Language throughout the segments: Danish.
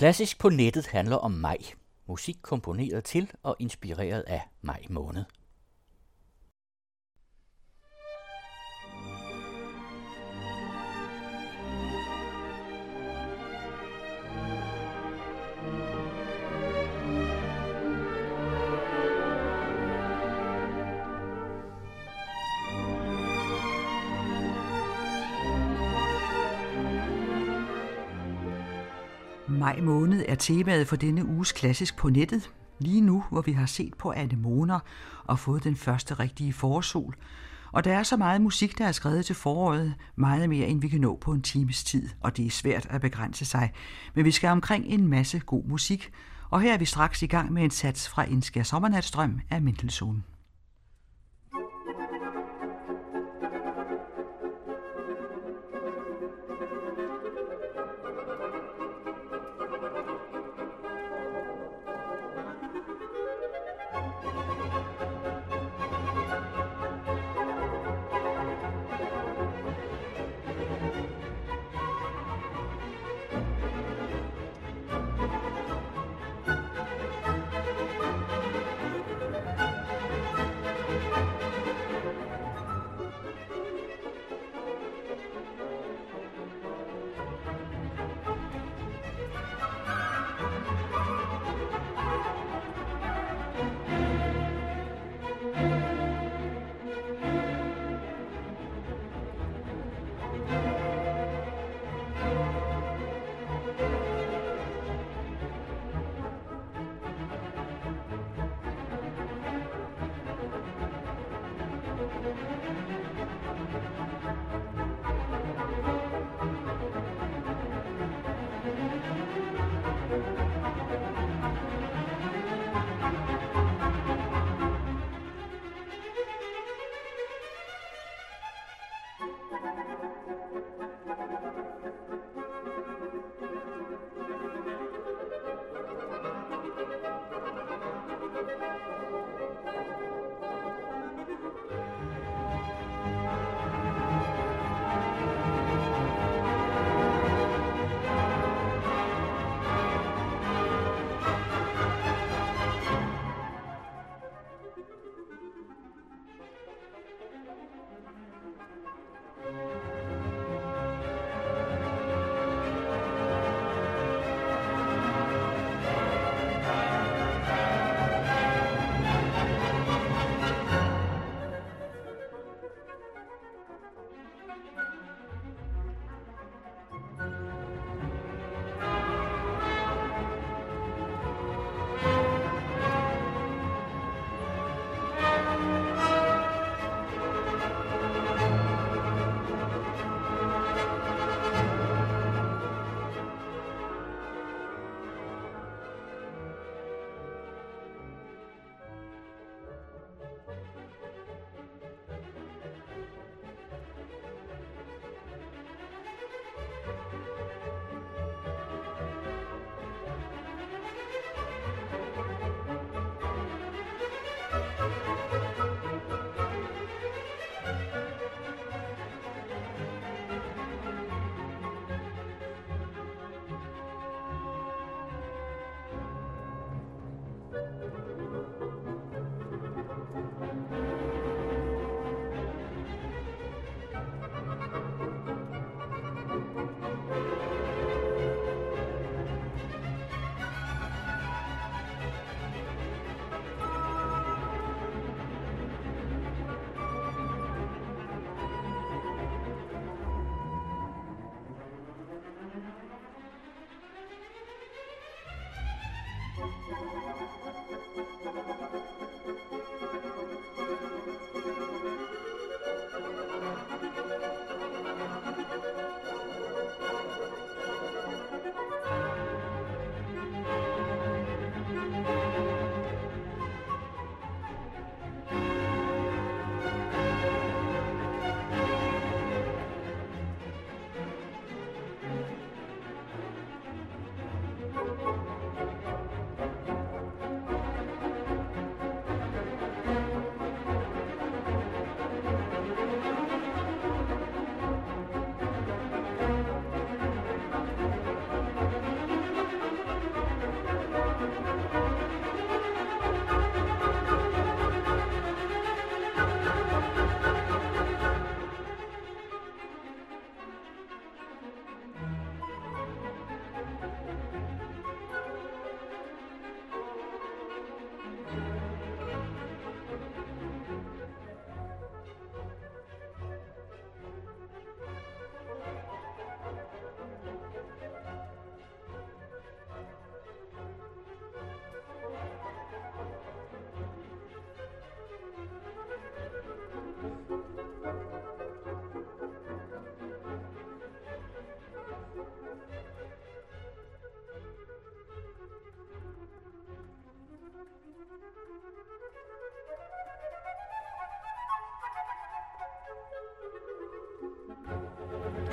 Klassisk på nettet handler om maj. Musik komponeret til og inspireret af maj måned. Maj måned er temaet for denne uges klassisk på nettet. Lige nu, hvor vi har set på anemoner og fået den første rigtige forsol. Og der er så meget musik, der er skrevet til foråret, meget mere end vi kan nå på en times tid, og det er svært at begrænse sig. Men vi skal omkring en masse god musik, og her er vi straks i gang med en sats fra En skær sommernatstrøm af Mendelssohn.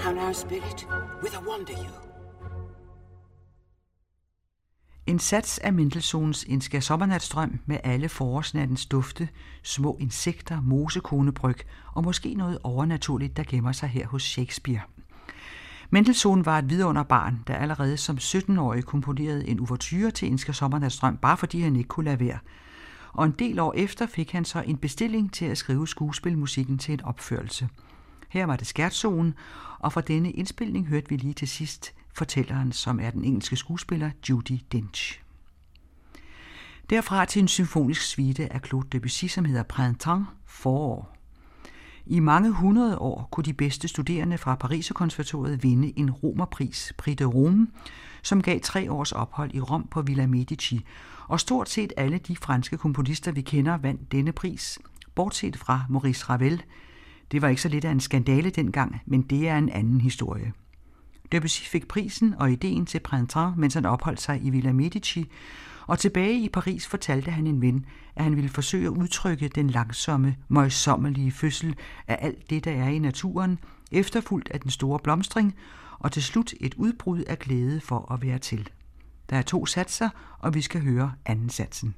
Can our spirit, a wander you? En sats af Mendelssohns En skær med alle forårsnattens dufte, små insekter, mosekonebryg og måske noget overnaturligt, der gemmer sig her hos Shakespeare. Mendelssohn var et vidunderbarn, der allerede som 17-årig komponerede en uvertyre til En skær bare fordi han ikke kunne lade være. Og en del år efter fik han så en bestilling til at skrive skuespilmusikken til en opførelse. Her var det skærtzonen, og fra denne indspilning hørte vi lige til sidst fortælleren, som er den engelske skuespiller Judy Dench. Derfra til en symfonisk suite af Claude Debussy, som hedder Printemps, forår. I mange hundrede år kunne de bedste studerende fra Pariserkonservatoriet vinde en romerpris, Prix de Rome, som gav tre års ophold i Rom på Villa Medici, og stort set alle de franske komponister, vi kender, vandt denne pris, bortset fra Maurice Ravel. Det var ikke så lidt af en skandale dengang, men det er en anden historie. Debussy fik prisen og ideen til Printemps, mens han opholdt sig i Villa Medici, og tilbage i Paris fortalte han en ven, at han ville forsøge at udtrykke den langsomme, møjsommelige fødsel af alt det, der er i naturen, efterfulgt af den store blomstring, og til slut et udbrud af glæde for at være til. Der er to satser, og vi skal høre anden satsen.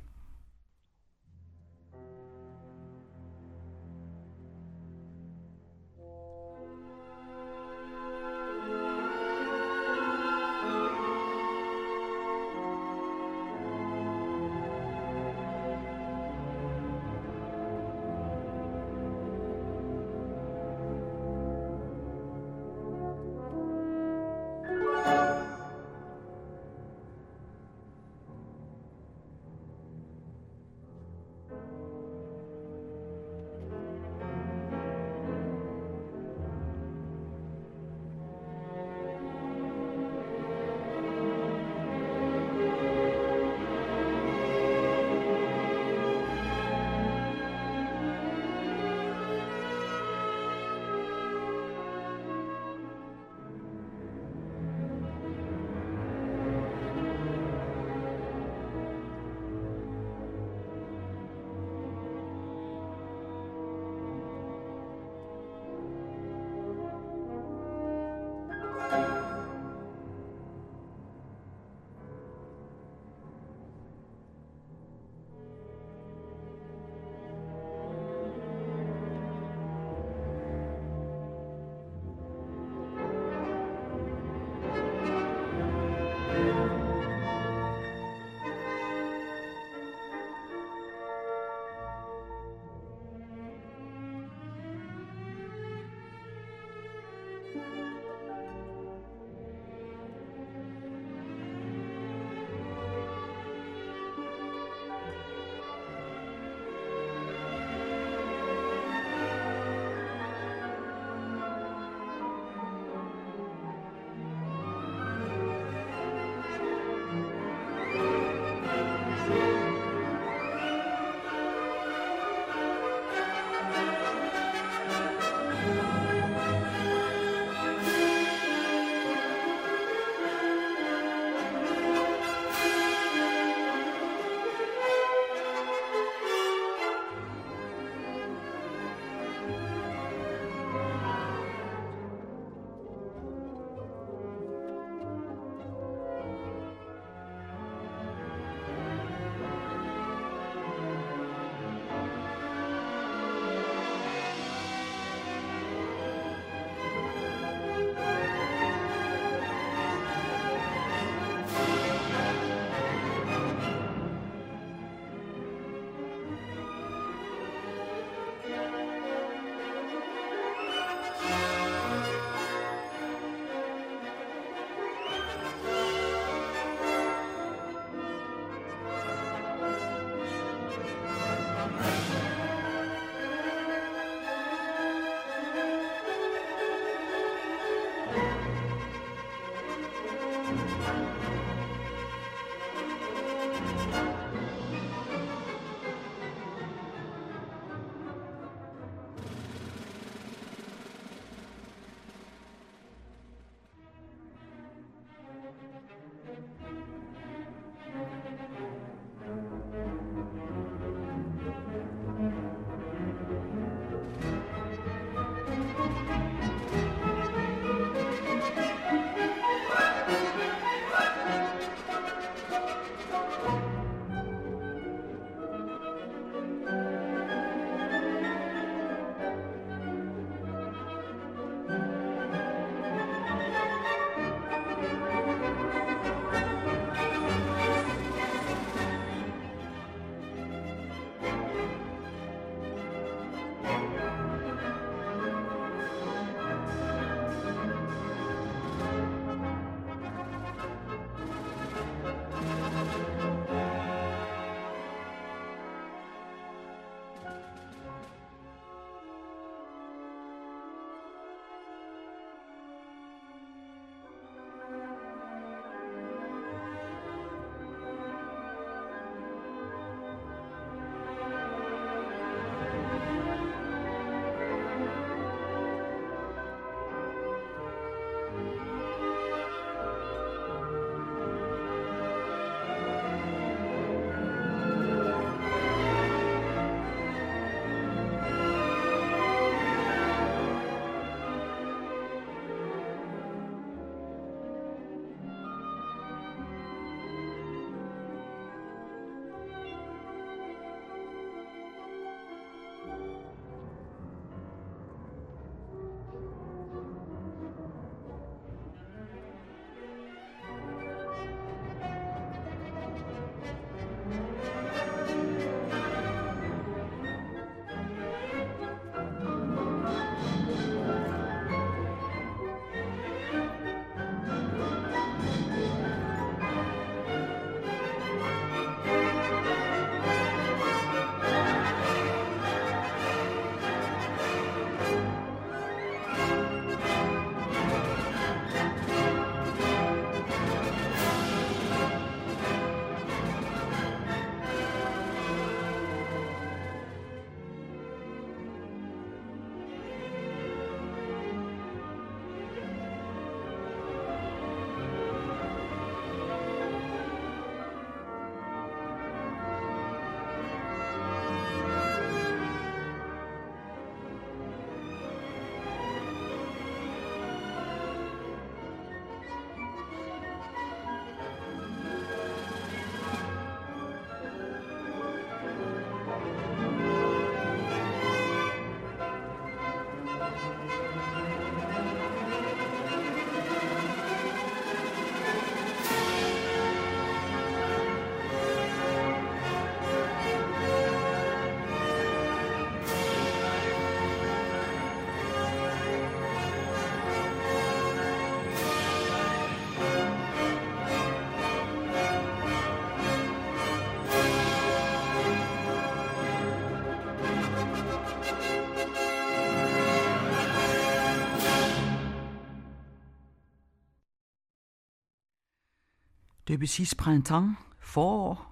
Debussy's Printemps, forår.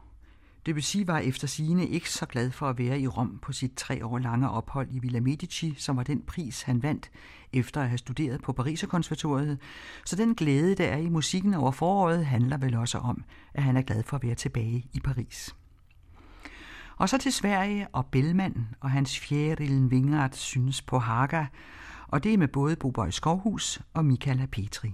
Debussy var efter sigende ikke så glad for at være i Rom på sit tre år lange ophold i Villa Medici, som var den pris, han vandt efter at have studeret på Pariserkonservatoriet. Så den glæde, der er i musikken over foråret, handler vel også om, at han er glad for at være tilbage i Paris. Og så til Sverige og Bellman og hans Fjerillen Vingard synes på Haga, og det er med både Boborg Skovhus og Michaela Petri.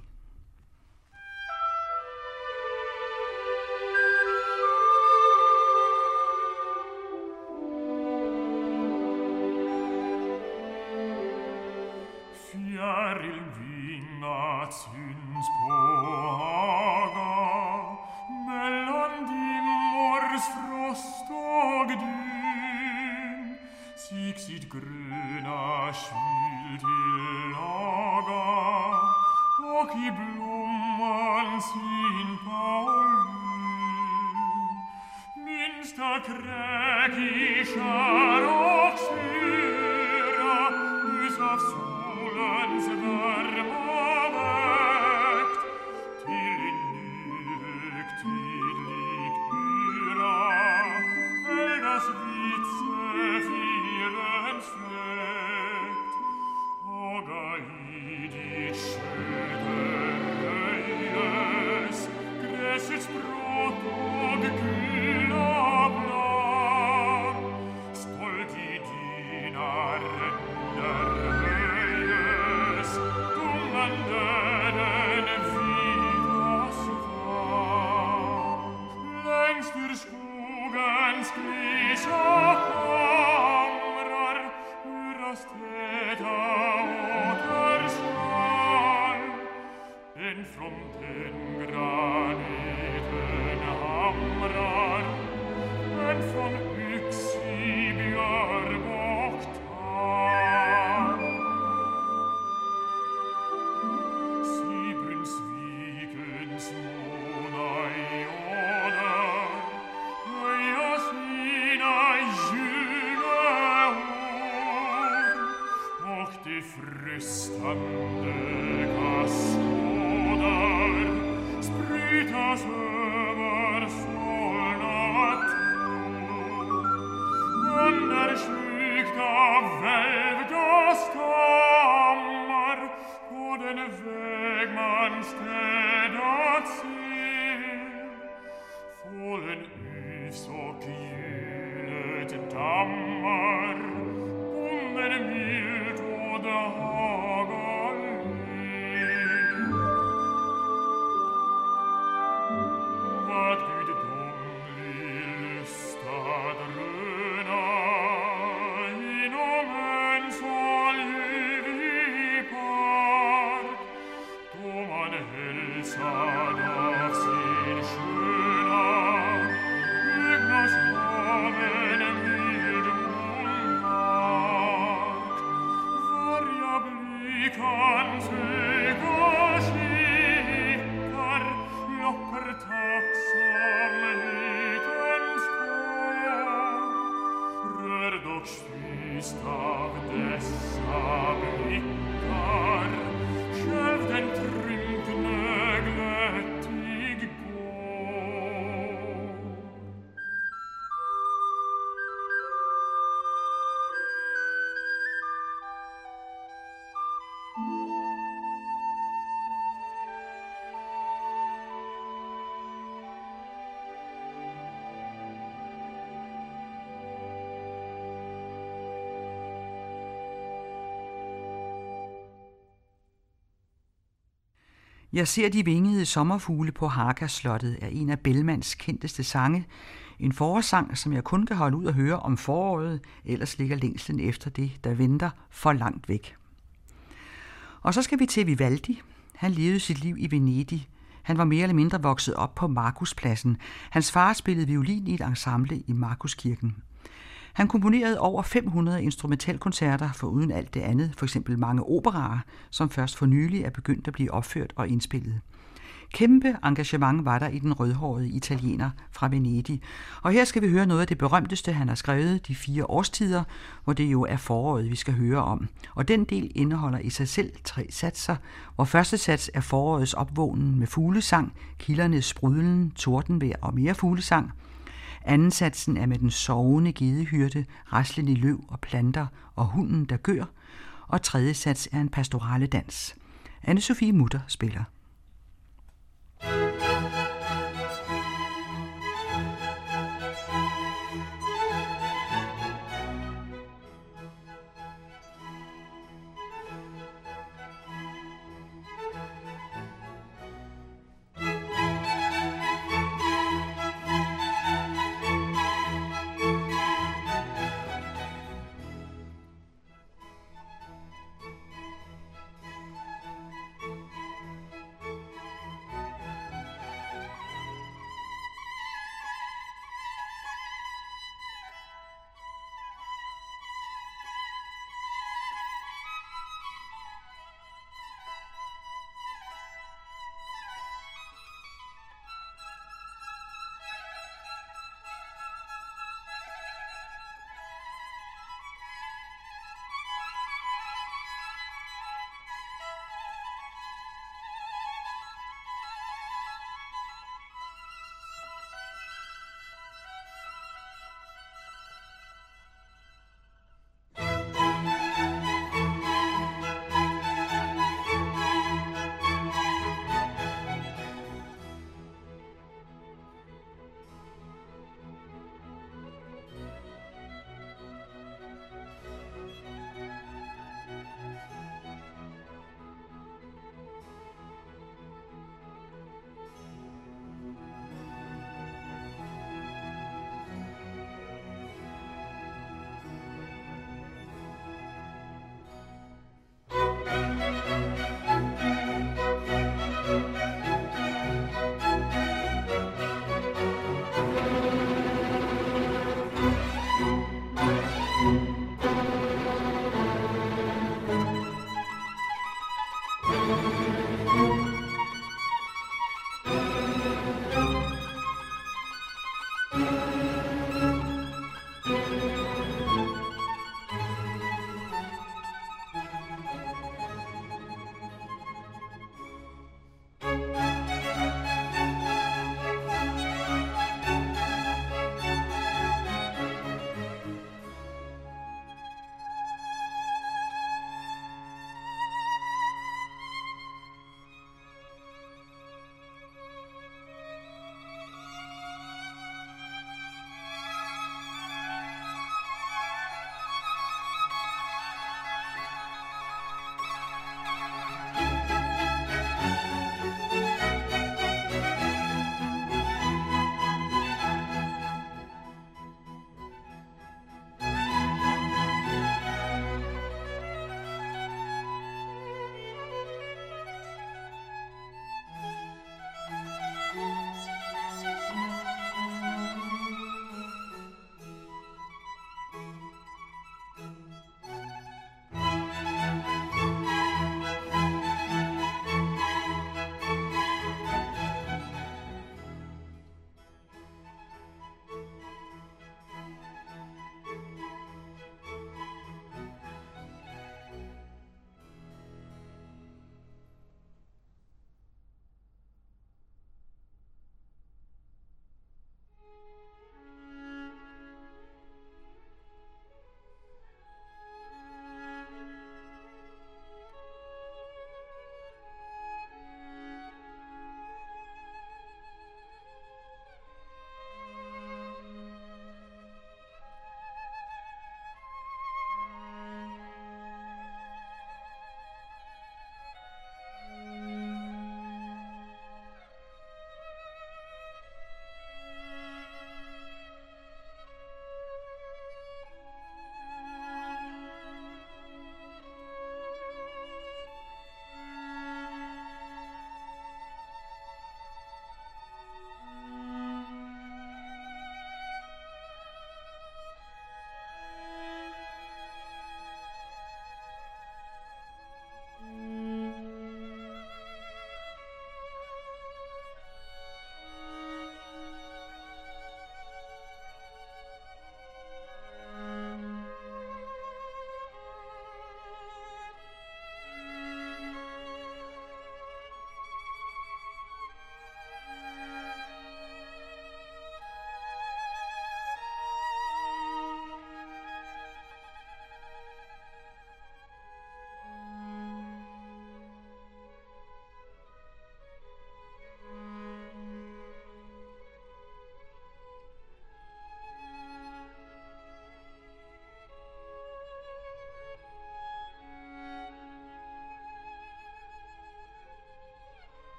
wild oder Jeg ser de vingede sommerfugle på Haka-slottet er en af Bellmans kendteste sange. En forårssang, som jeg kun kan holde ud og høre om foråret, ellers ligger længslen efter det, der venter for langt væk. Og så skal vi til Vivaldi. Han levede sit liv i Venedig. Han var mere eller mindre vokset op på Markuspladsen. Hans far spillede violin i et ensemble i Markuskirken. Han komponerede over 500 instrumentalkoncerter for uden alt det andet, for eksempel mange operaer, som først for nylig er begyndt at blive opført og indspillet. Kæmpe engagement var der i den rødhårede italiener fra Venedig. Og her skal vi høre noget af det berømteste, han har skrevet, De fire årstider, hvor det jo er foråret, vi skal høre om. Og den del indeholder i sig selv tre satser, hvor første sats er forårets opvågnen med fuglesang, kildernes sprudlen, tordenvejr og mere fuglesang. Andensatsen er med den sovende gedehyrde, raslen i løv og planter og hunden, der gør. Og tredje sats er en pastorale dans. Anne-Sophie Mutter spiller.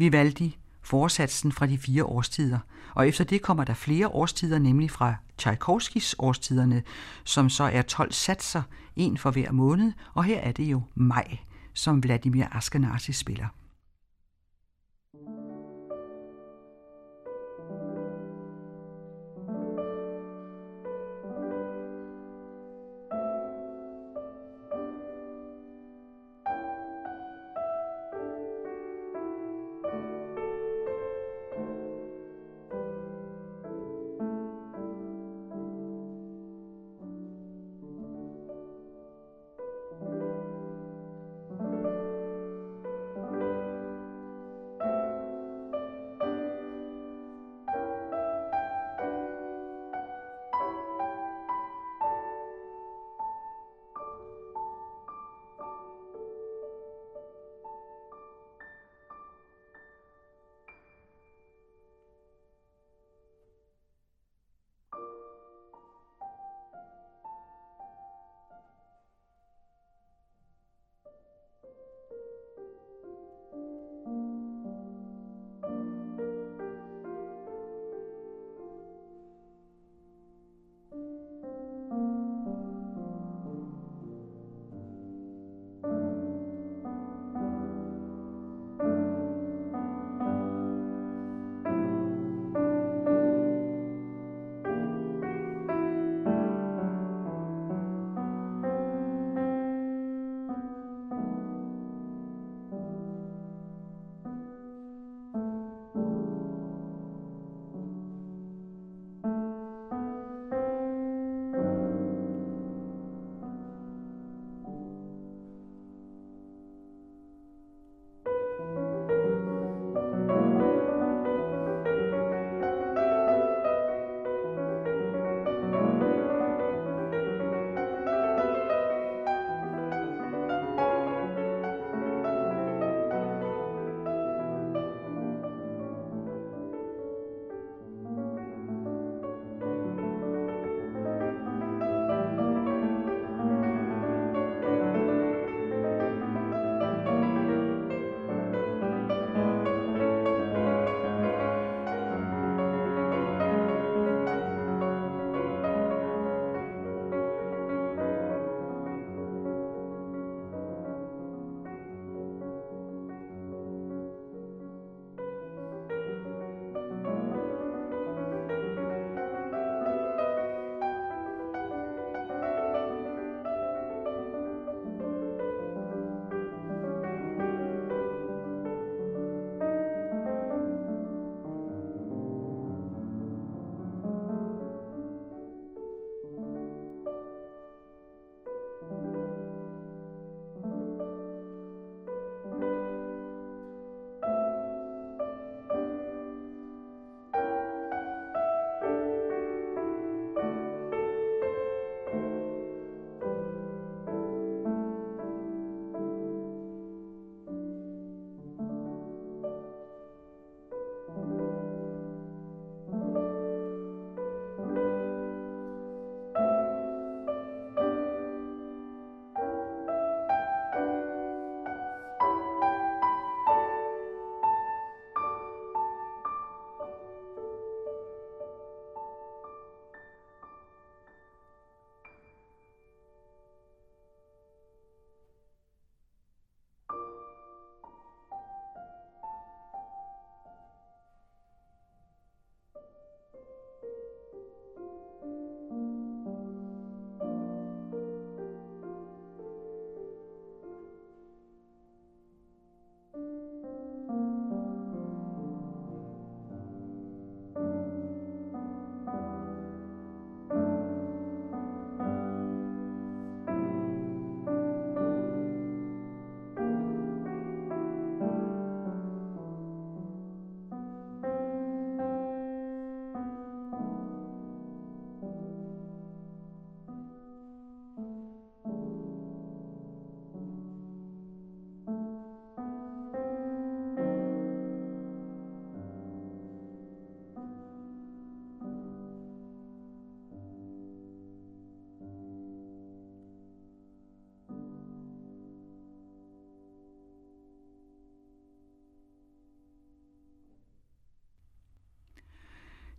Vivaldi forsatsen fra de fire årstider, og efter det kommer der flere årstider, nemlig fra Tchaikovskis årstiderne, som så er 12 satser, en for hver måned, og her er det jo maj, som Vladimir Askenazi spiller.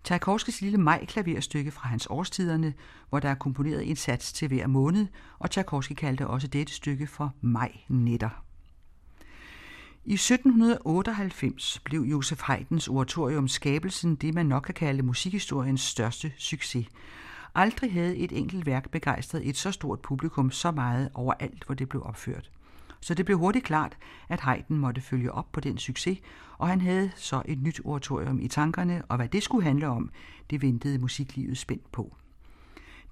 Tchaikovskis lille maj-klaverstykke fra hans årstiderne, hvor der er komponeret en sats til hver måned, og Tchaikovsky kaldte også dette stykke for maj-netter. I 1798 blev Josef Haydns oratorium Skabelsen det, man nok kan kalde musikhistoriens største succes. Aldrig havde et enkelt værk begejstret et så stort publikum så meget overalt, hvor det blev opført. Så det blev hurtigt klart, at Haydn måtte følge op på den succes, og han havde så et nyt oratorium i tankerne, og hvad det skulle handle om, det ventede musiklivet spændt på.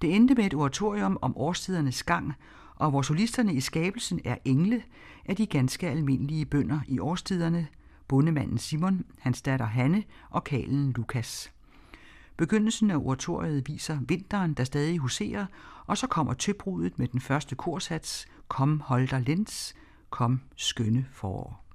Det endte med et oratorium om årstidernes gang, og hvor solisterne i skabelsen er engle, er de ganske almindelige bønder i årstiderne, bondemanden Simon, hans datter Hanne og kalen Lukas. Begyndelsen af oratoriet viser vinteren, der stadig huserer, og så kommer tøbrudet med den første korsats, Kom Holder Lens, kom skønne forår.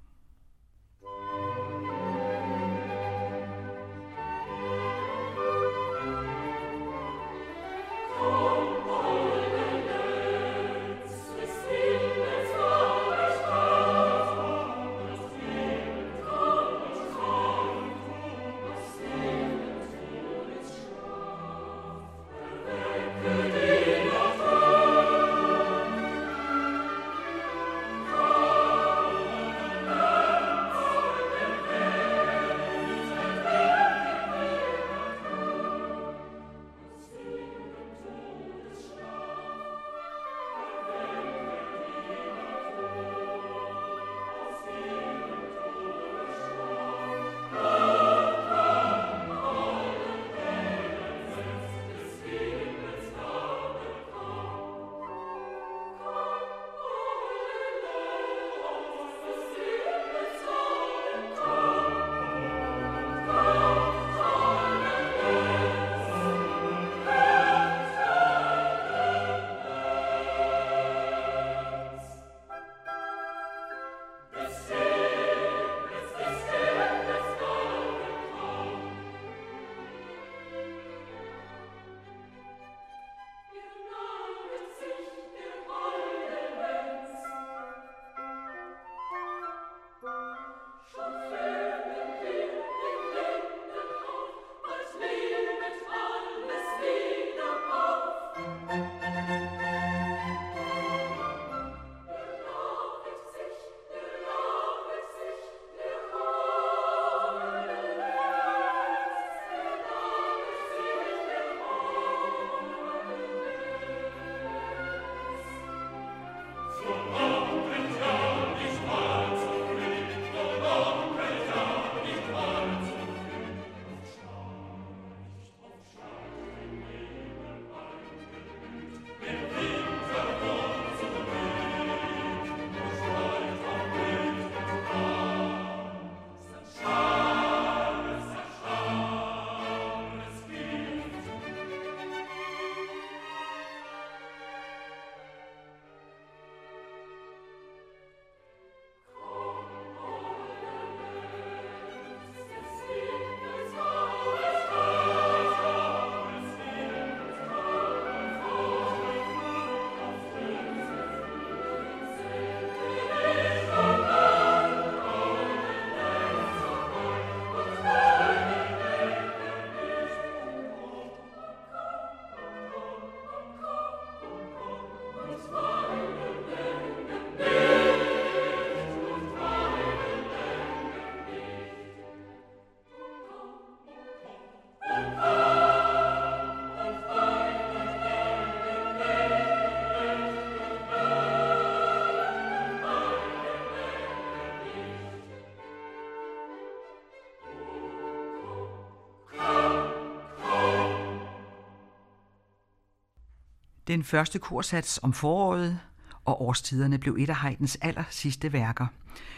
Den første korsats om foråret og årstiderne blev et af Haydns aller sidste værker.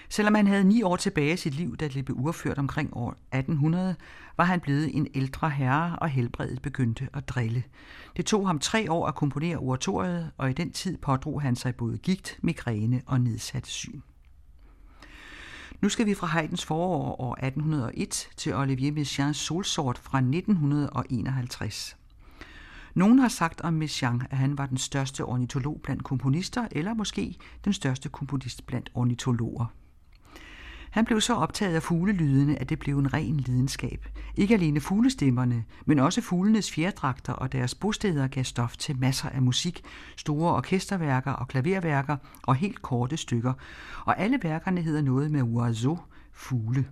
Selvom han havde ni år tilbage i sit liv, da det blev urført omkring år 1800, var han blevet en ældre herre, og helbredet begyndte at drille. Det tog ham tre år at komponere oratoriet, og i den tid pådrog han sig både gigt, migræne og nedsat syn. Nu skal vi fra Haydns forår år 1801 til Olivier Messiaens Solsort fra 1951. Nogen har sagt om Messiaen, at han var den største ornitolog blandt komponister, eller måske den største komponist blandt ornitologer. Han blev så optaget af fuglelydene, at det blev en ren lidenskab. Ikke alene fuglestemmerne, men også fuglenes fjerdragter og deres bosteder gav stof til masser af musik, store orkesterværker og klaverværker og helt korte stykker. Og alle værkerne hedder noget med oiseau, fugle.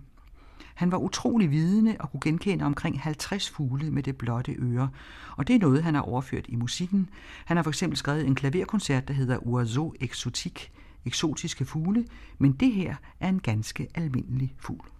Han var utrolig vidende og kunne genkende omkring 50 fugle med det blotte øre, og det er noget, han har overført i musikken. Han har for eksempel skrevet en klaverkoncert, der hedder Oiseau Exotique, eksotiske fugle, men det her er en ganske almindelig fugl.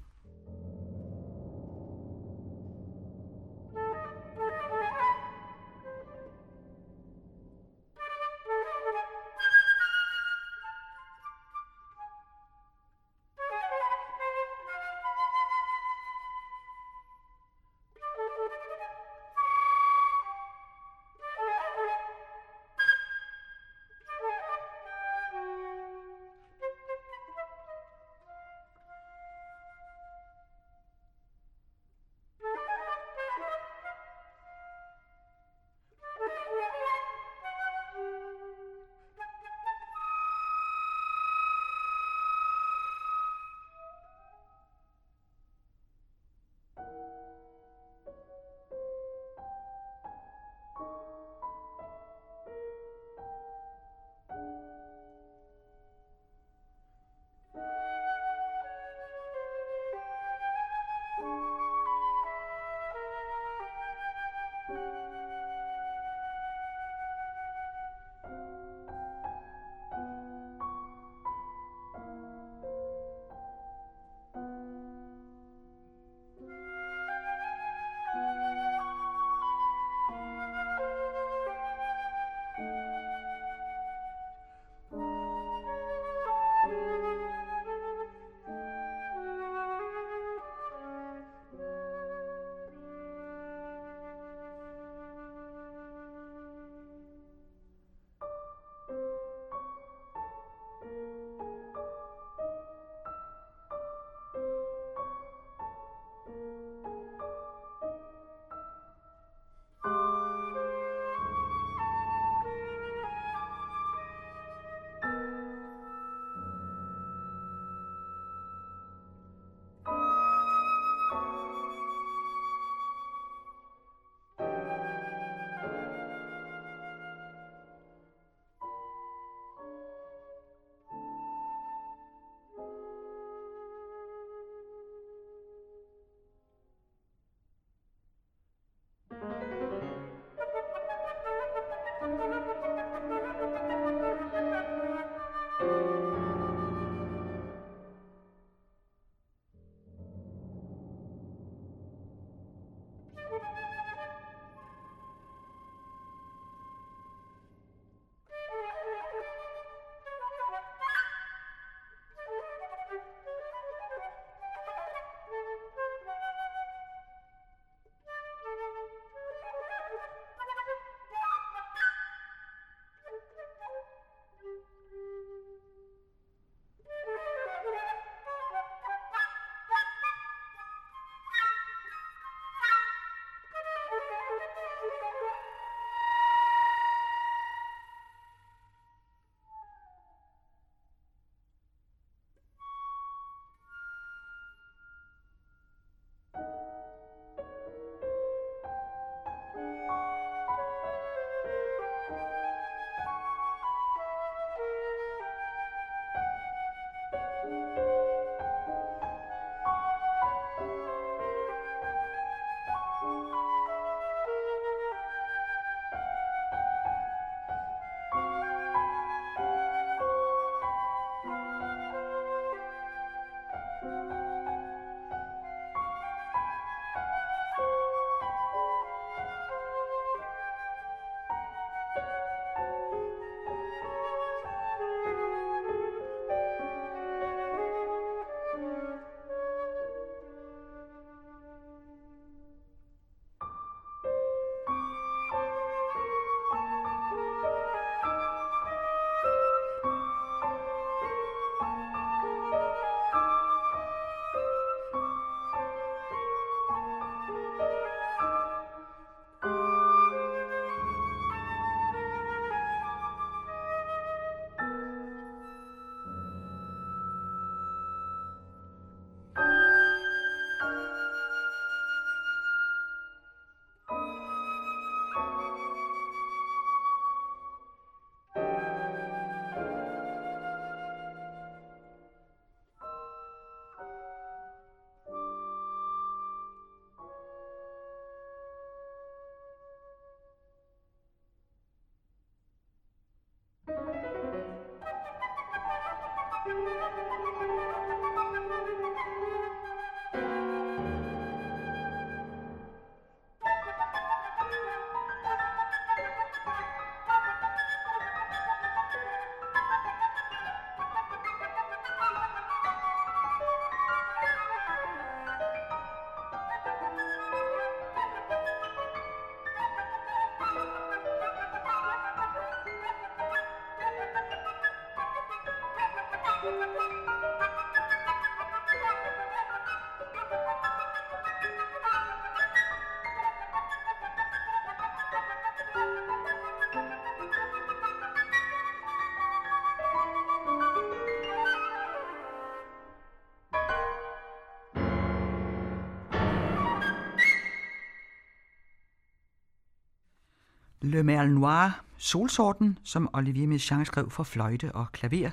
Le Merle Noir, Solsorten, som Olivier Messiaen skrev for fløjte og klaver.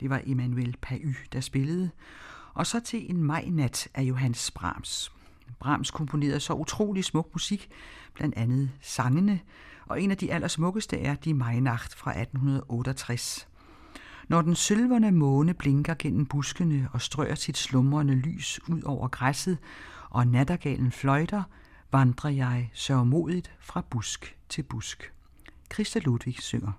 Det var Emmanuel Pahy, der spillede. Og så til en majnat af Johannes Brahms. Brahms komponerede så utrolig smuk musik, blandt andet sangene, og en af de allersmukkeste er Die Majnacht fra 1868. Når den sølverne måne blinker gennem buskene og strør sit slumrende lys ud over græsset, og nattergalen fløjter, vandrer jeg sørgmodigt fra busk til busk. Christa Ludwig synger.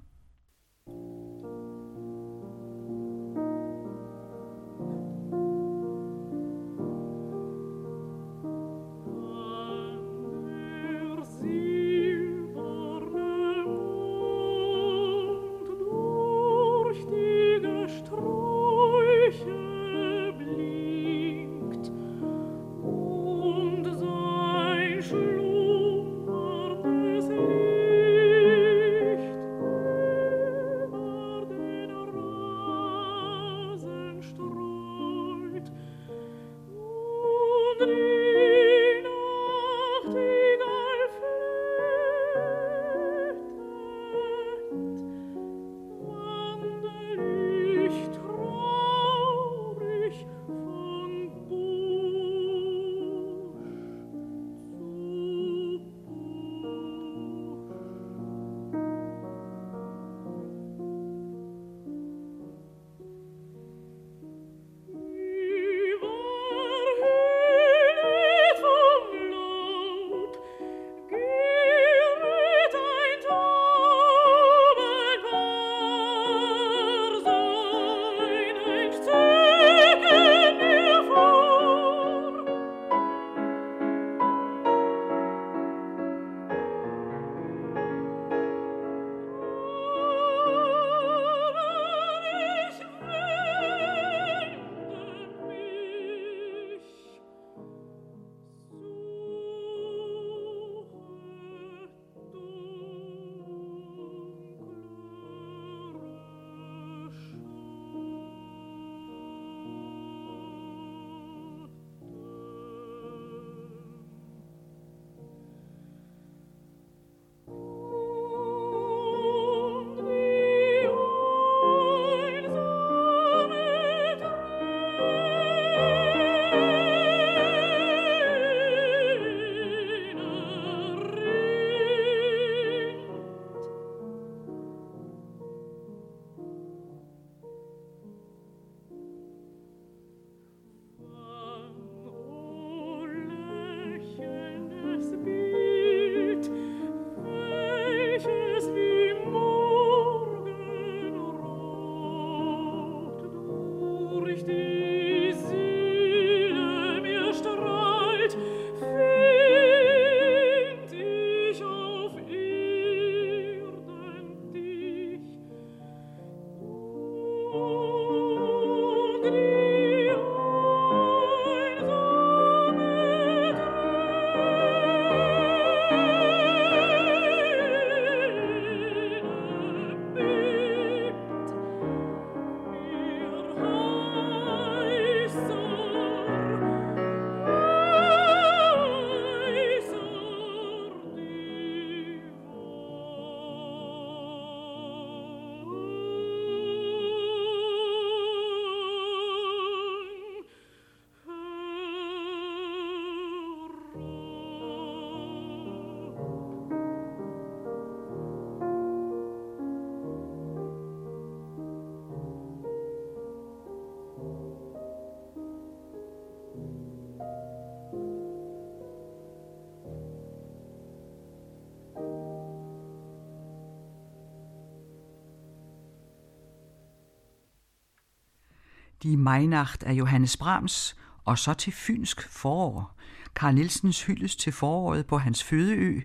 Die Majnacht af Johannes Brahms, og så til Fynsk forår. Karl Nielsens hyldes til foråret på hans fødeø.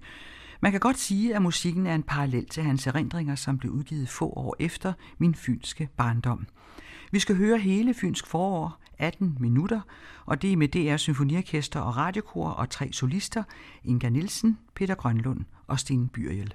Man kan godt sige, at musikken er en parallel til hans erindringer, som blev udgivet få år efter min fynske barndom. Vi skal høre hele Fynsk forår, 18 minutter, og det er med DR Symfoniorkester og Radiokor og tre solister, Inga Nielsen, Peter Grønlund og Sten Byrjel.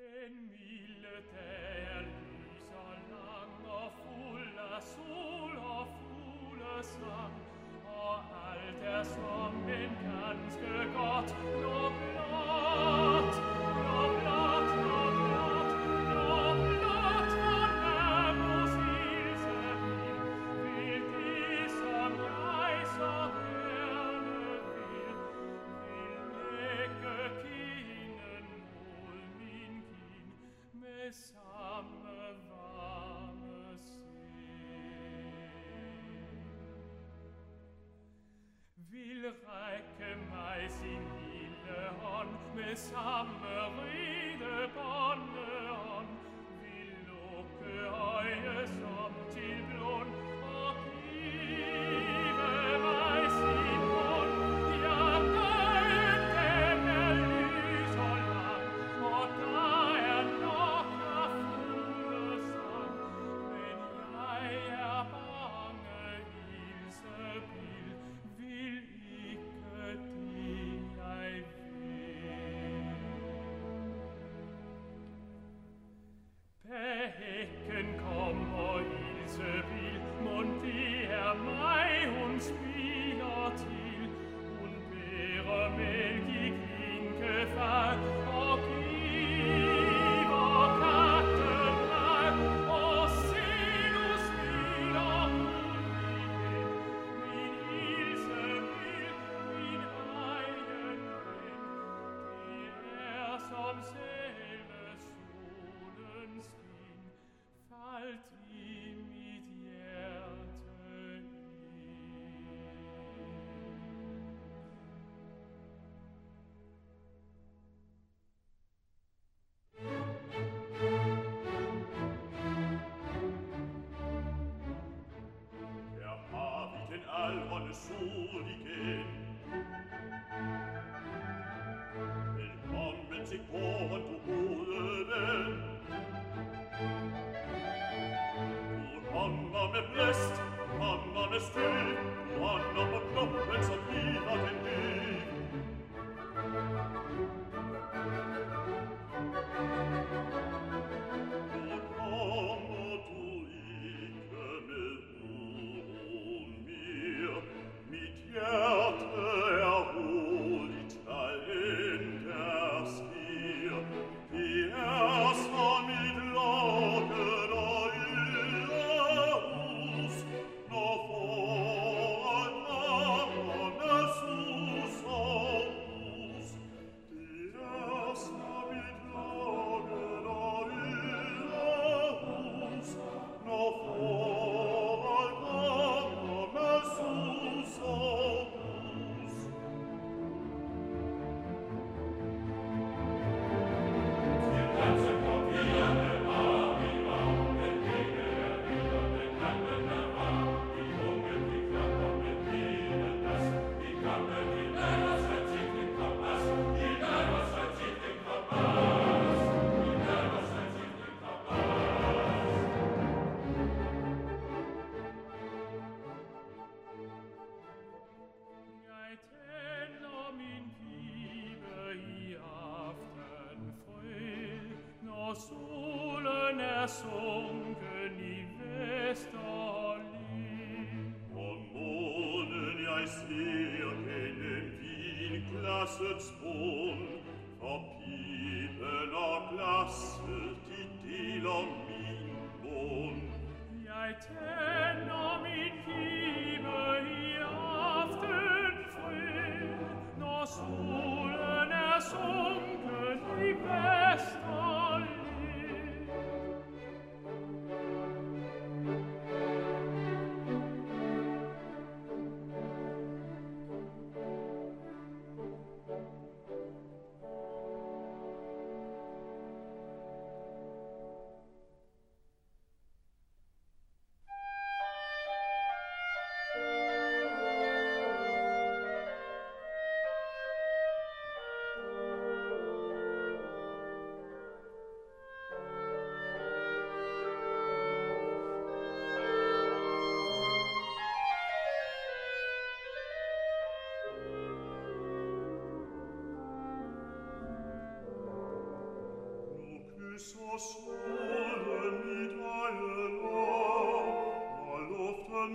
Denn mille te luisa lango fulla sulla fulla sang, o alter sol, me sa me ride bonne. Ecken komm, o Isabel, Montier, mei uns nessuno di che. Willkommen sie kommen zu Gulden Du Annahme bläst, Annahme stürzt blessed sole mi dai la, ma loftem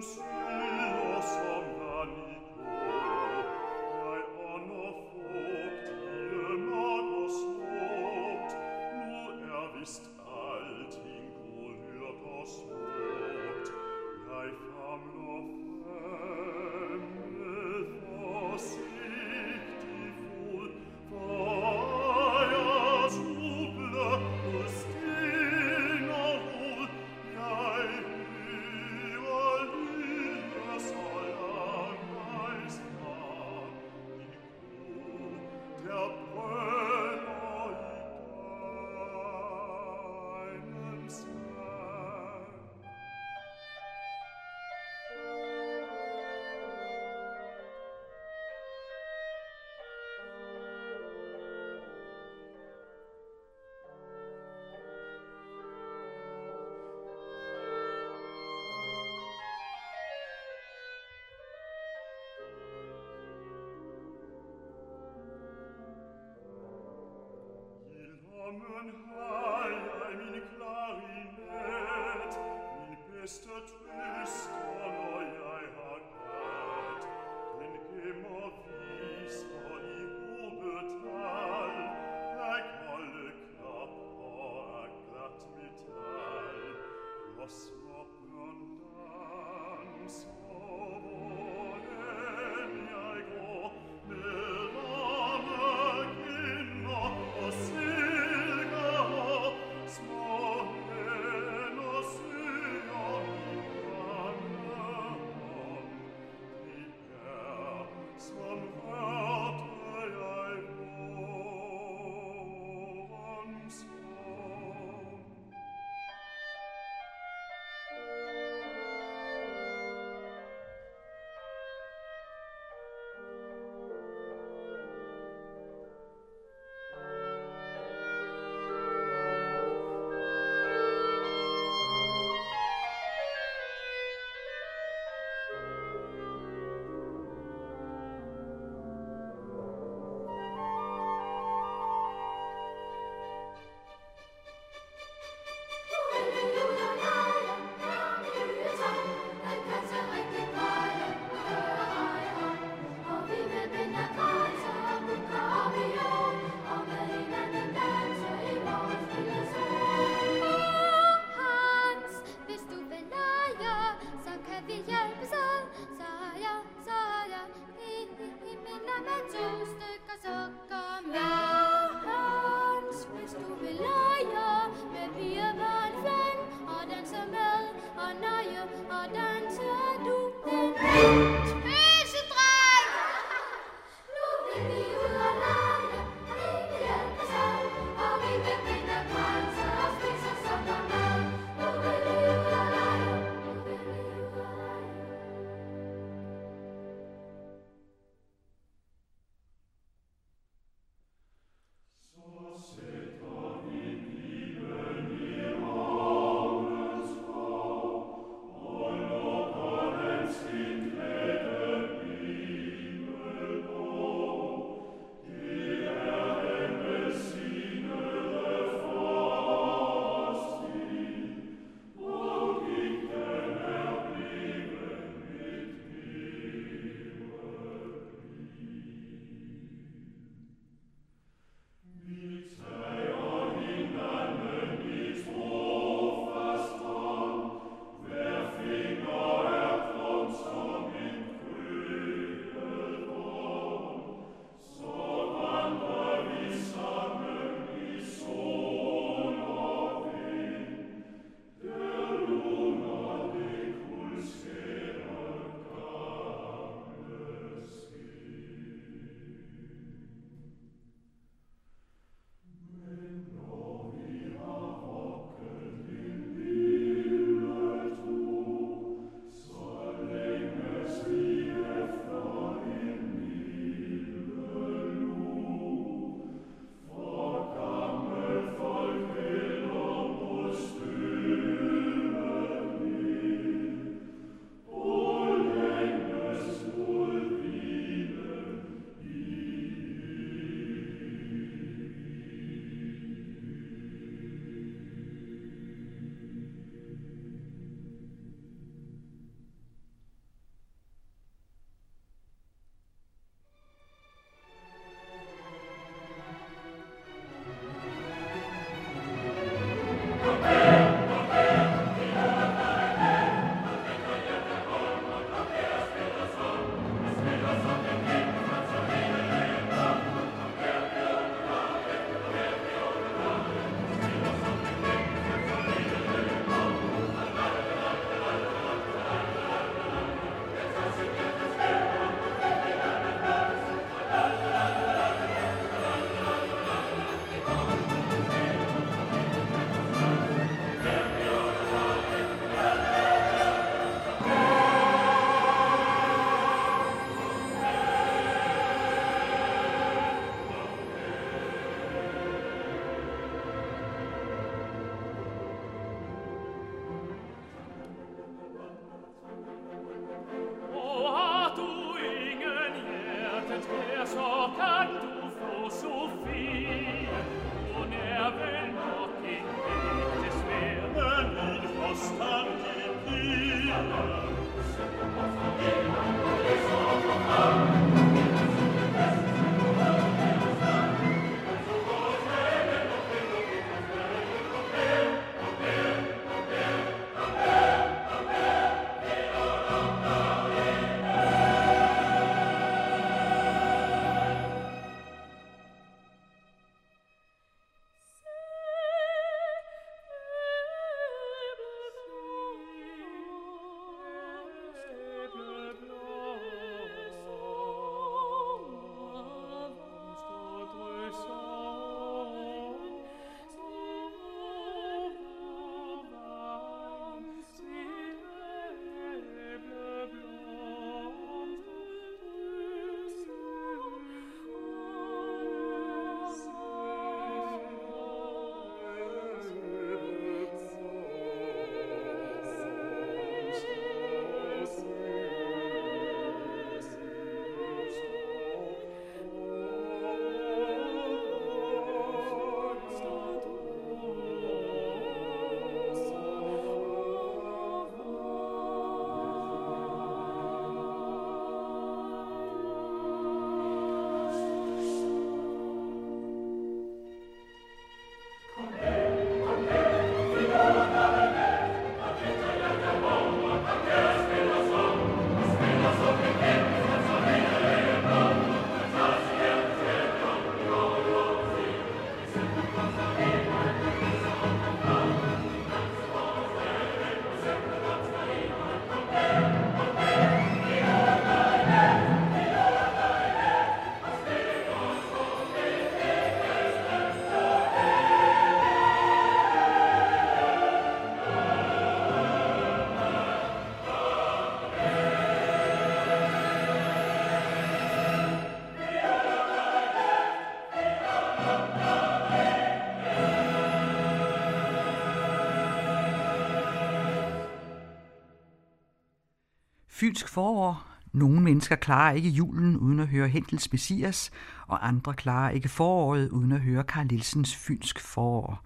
Fynsk forår. Nogle mennesker klarer ikke julen uden at høre Hentels Messias, og andre klarer ikke foråret uden at høre Karl Nielsens Fynsk forår.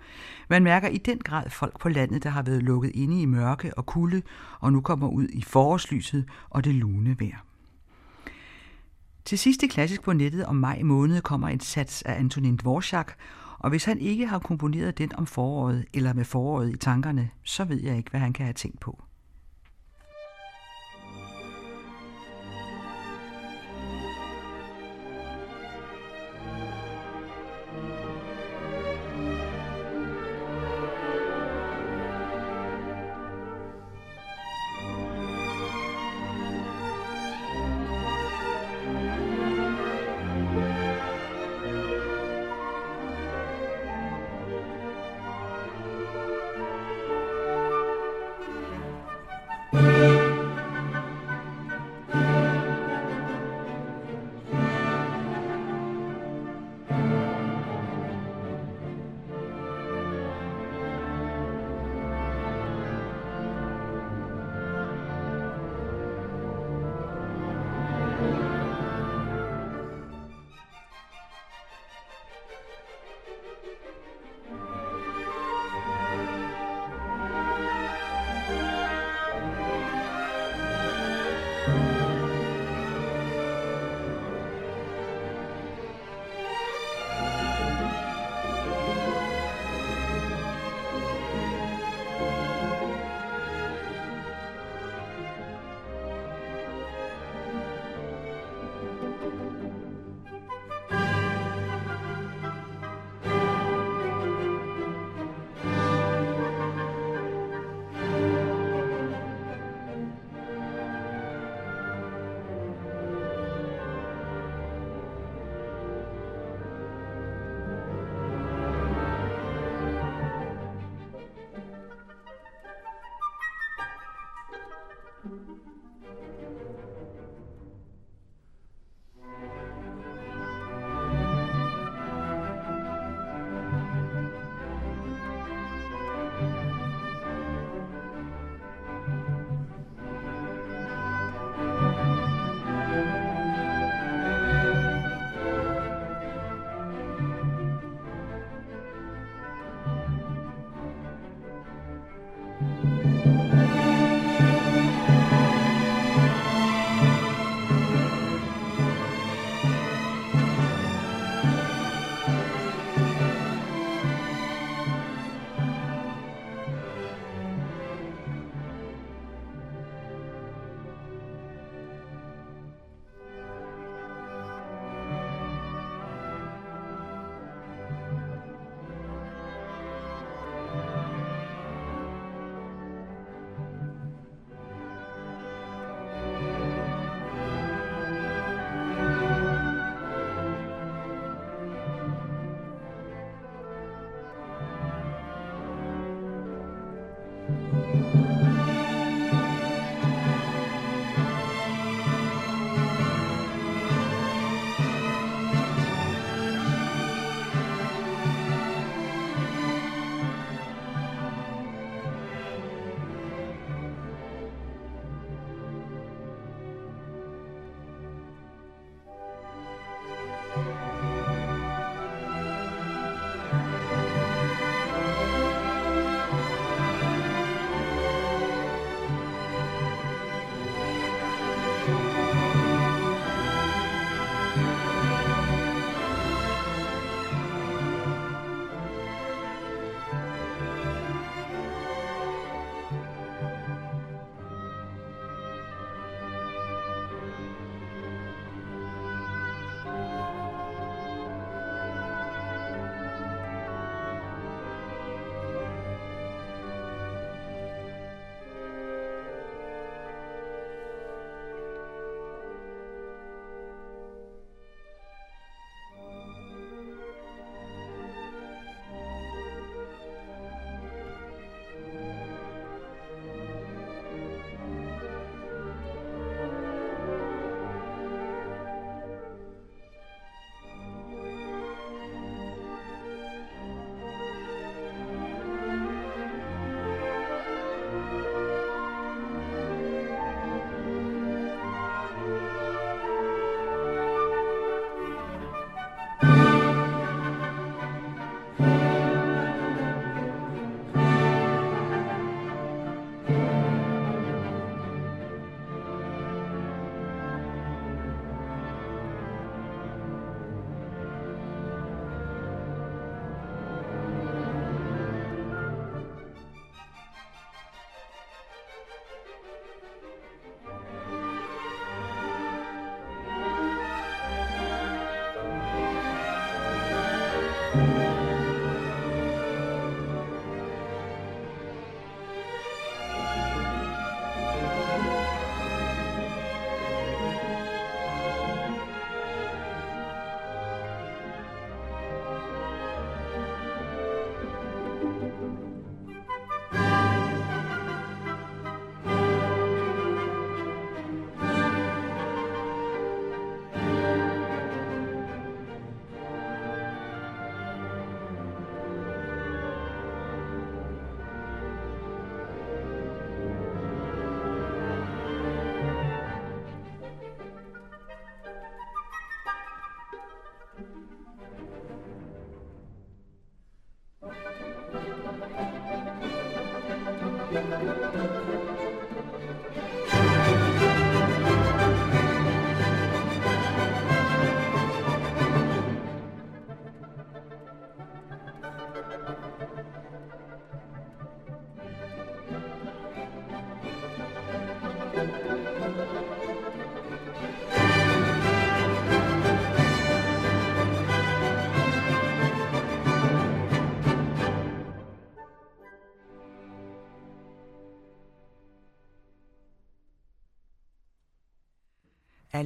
Man mærker i den grad folk på landet, der har været lukket inde i mørke og kulde, og nu kommer ud i forårslyset og det lune vejr. Til sidst i Klassisk på nettet om maj måned kommer en sats af Antonin Dvorak, og hvis han ikke har komponeret den om foråret eller med foråret i tankerne, så ved jeg ikke, hvad han kan have tænkt på.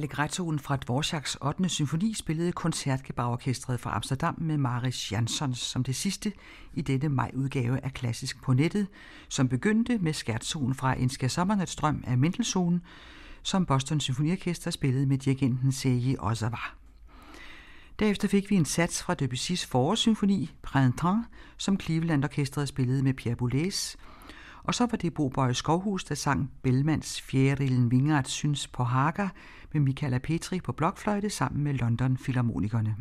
Allegrettoen fra Dvorak's 8. symfoni spillede Koncertgebauorkestret fra Amsterdam med Maris Jansons som det sidste i denne majudgave af Klassisk på nettet, som begyndte med skærtsonen fra En skal af Mendelssohn, som Boston Symfoniorkester spillede med dirigenten Seiji Ozawa. Derefter fik vi en sats fra Debussys forårssymfoni, Printemps, som Cleveland Orkestret spillede med Pierre Boulez, og så var det Bo Bøje Skovhus, der sang Bellmans Fjerillen Vingard Syns på Haga med Michaela Petri på blokfløjte sammen med London Philharmonikerne.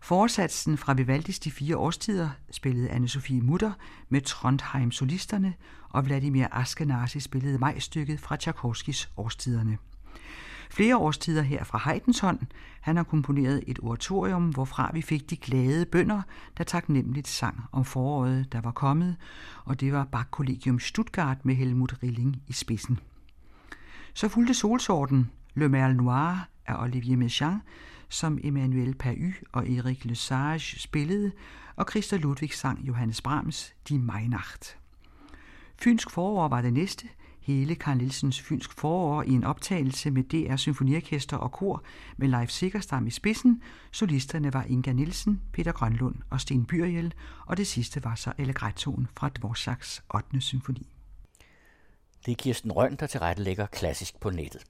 Forsatsen fra Vivaldis De fire årstider spillede Anne-Sophie Mutter med Trondheim Solisterne, og Vladimir Askenazi spillede majstykket fra Tchaikovskis Årstiderne. Flere årstider her fra Heidenshånd. Han har komponeret et oratorium, hvorfra vi fik de glade bønder, der taknemmeligt sang om foråret, der var kommet, og det var Bach Collegium Stuttgart med Helmut Rilling i spidsen. Så fulgte solsorten Le Merle Noir af Olivier Messiaen, som Emmanuel Pahy og Erik Lesage spillede, og Christa Ludwig sang Johannes Brahms Die Mainacht. Fynsk forår var det næste, hele Karl Nielsens Fynsk forår i en optagelse med DR Symfoniorkester og kor med Leif Sikkerstam i spidsen. Solisterne var Inga Nielsen, Peter Grønlund og Sten Byriel, og det sidste var så Allegrettoen fra Dvorsaks 8. symfoni. Det er Kirsten Røn, der tilrettelægger klassisk på nettet.